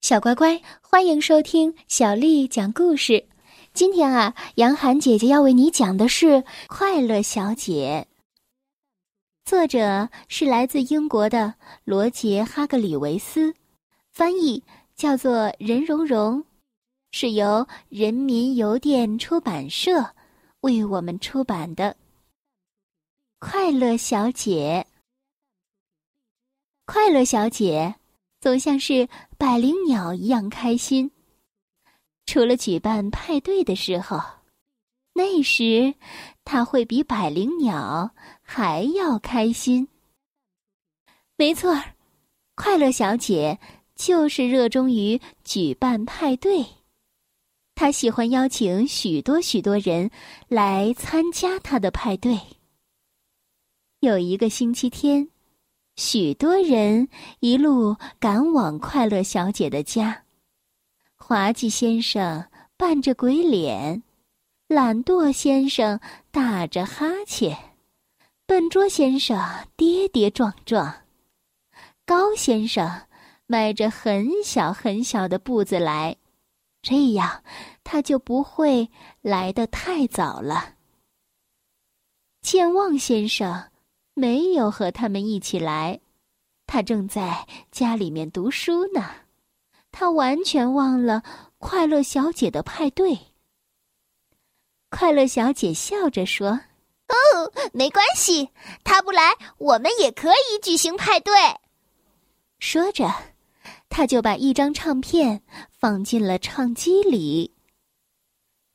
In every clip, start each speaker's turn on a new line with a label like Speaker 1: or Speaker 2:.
Speaker 1: 小乖乖，欢迎收听小丽讲故事。今天啊，杨涵姐姐要为你讲的是《快乐小姐》，作者是来自英国的罗杰·哈格里维斯，翻译叫做任蓉蓉，是由人民邮电出版社为我们出版的《快乐小姐》。快乐小姐。总像是百灵鸟一样开心。除了举办派对的时候，那时他会比百灵鸟还要开心。没错儿，快乐小姐就是热衷于举办派对。她喜欢邀请许多许多人来参加她的派对。有一个星期天。许多人一路赶往快乐小姐的家。滑稽先生扮着鬼脸，懒惰先生打着哈欠，笨拙先生跌跌撞撞，高先生迈着很小很小的步子来，这样他就不会来得太早了。健忘先生。没有和他们一起来，他正在家里面读书呢。他完全忘了快乐小姐的派对。快乐小姐笑着说：“
Speaker 2: 哦，没关系，他不来，我们也可以举行派对。”
Speaker 1: 说着，他就把一张唱片放进了唱机里。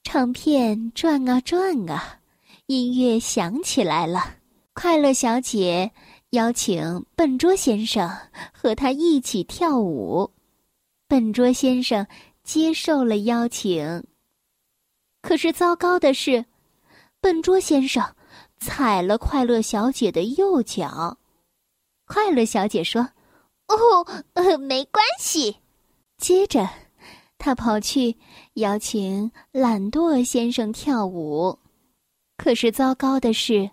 Speaker 1: 唱片转啊转啊，音乐响起来了。快乐小姐邀请笨拙先生和她一起跳舞，笨拙先生接受了邀请。可是糟糕的是，笨拙先生踩了快乐小姐的右脚。快乐小姐说：“
Speaker 2: 哦，呃，没关系。”
Speaker 1: 接着，他跑去邀请懒惰先生跳舞。可是糟糕的是。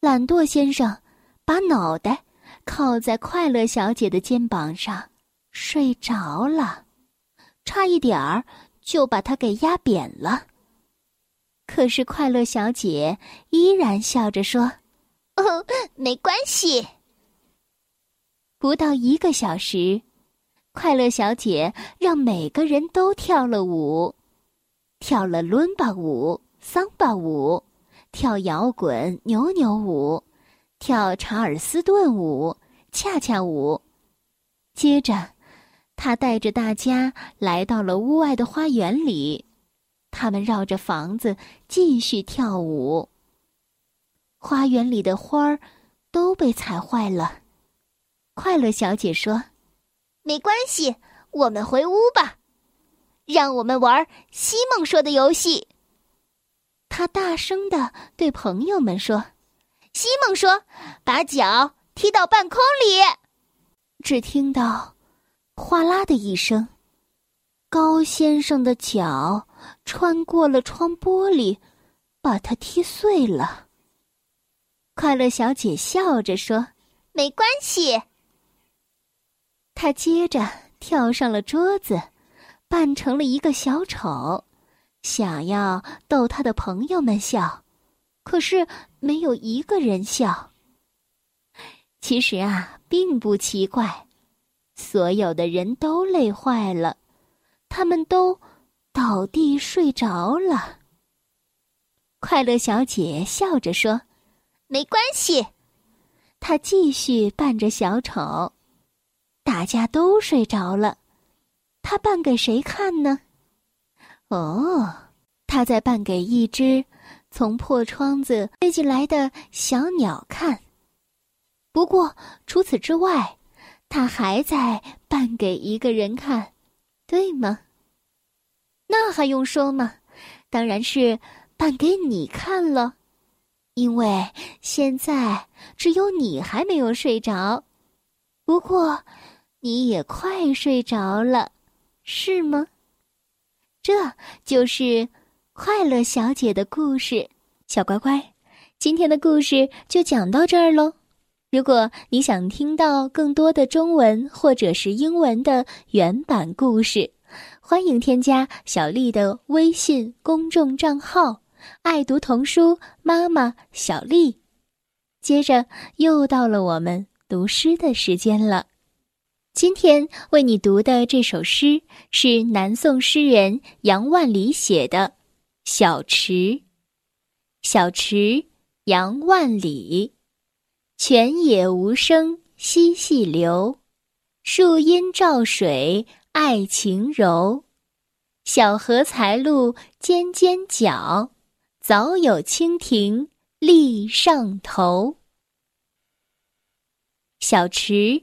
Speaker 1: 懒惰先生把脑袋靠在快乐小姐的肩膀上，睡着了，差一点儿就把他给压扁了。可是快乐小姐依然笑着说：“
Speaker 2: 哦，没关系。”
Speaker 1: 不到一个小时，快乐小姐让每个人都跳了舞，跳了伦巴舞、桑巴舞。跳摇滚扭扭舞，跳查尔斯顿舞，恰恰舞。接着，他带着大家来到了屋外的花园里，他们绕着房子继续跳舞。花园里的花儿都被踩坏了。快乐小姐说：“
Speaker 2: 没关系，我们回屋吧，让我们玩西梦说的游戏。”
Speaker 1: 他大声的对朋友们说：“
Speaker 2: 西蒙说，把脚踢到半空里。”
Speaker 1: 只听到“哗啦”的一声，高先生的脚穿过了窗玻璃，把他踢碎了。快乐小姐笑着说：“
Speaker 2: 没关系。”
Speaker 1: 他接着跳上了桌子，扮成了一个小丑。想要逗他的朋友们笑，可是没有一个人笑。其实啊，并不奇怪，所有的人都累坏了，他们都倒地睡着了。快乐小姐笑着说：“
Speaker 2: 没关系。”
Speaker 1: 她继续扮着小丑，大家都睡着了，她扮给谁看呢？哦，他在扮给一只从破窗子飞进来的小鸟看。不过除此之外，他还在扮给一个人看，对吗？那还用说吗？当然是扮给你看了，因为现在只有你还没有睡着。不过，你也快睡着了，是吗？这就是快乐小姐的故事，小乖乖，今天的故事就讲到这儿喽。如果你想听到更多的中文或者是英文的原版故事，欢迎添加小丽的微信公众账号“爱读童书妈妈小丽”。接着又到了我们读诗的时间了。今天为你读的这首诗是南宋诗人杨万里写的《小池》。小池，杨万里。泉眼无声惜细流，树阴照水爱晴柔。小荷才露尖尖角，早有蜻蜓立上头。小池，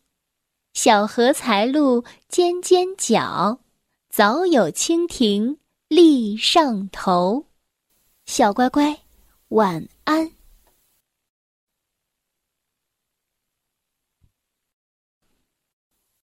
Speaker 1: 小荷才露尖尖角，早有蜻蜓立上头。小乖乖，晚安。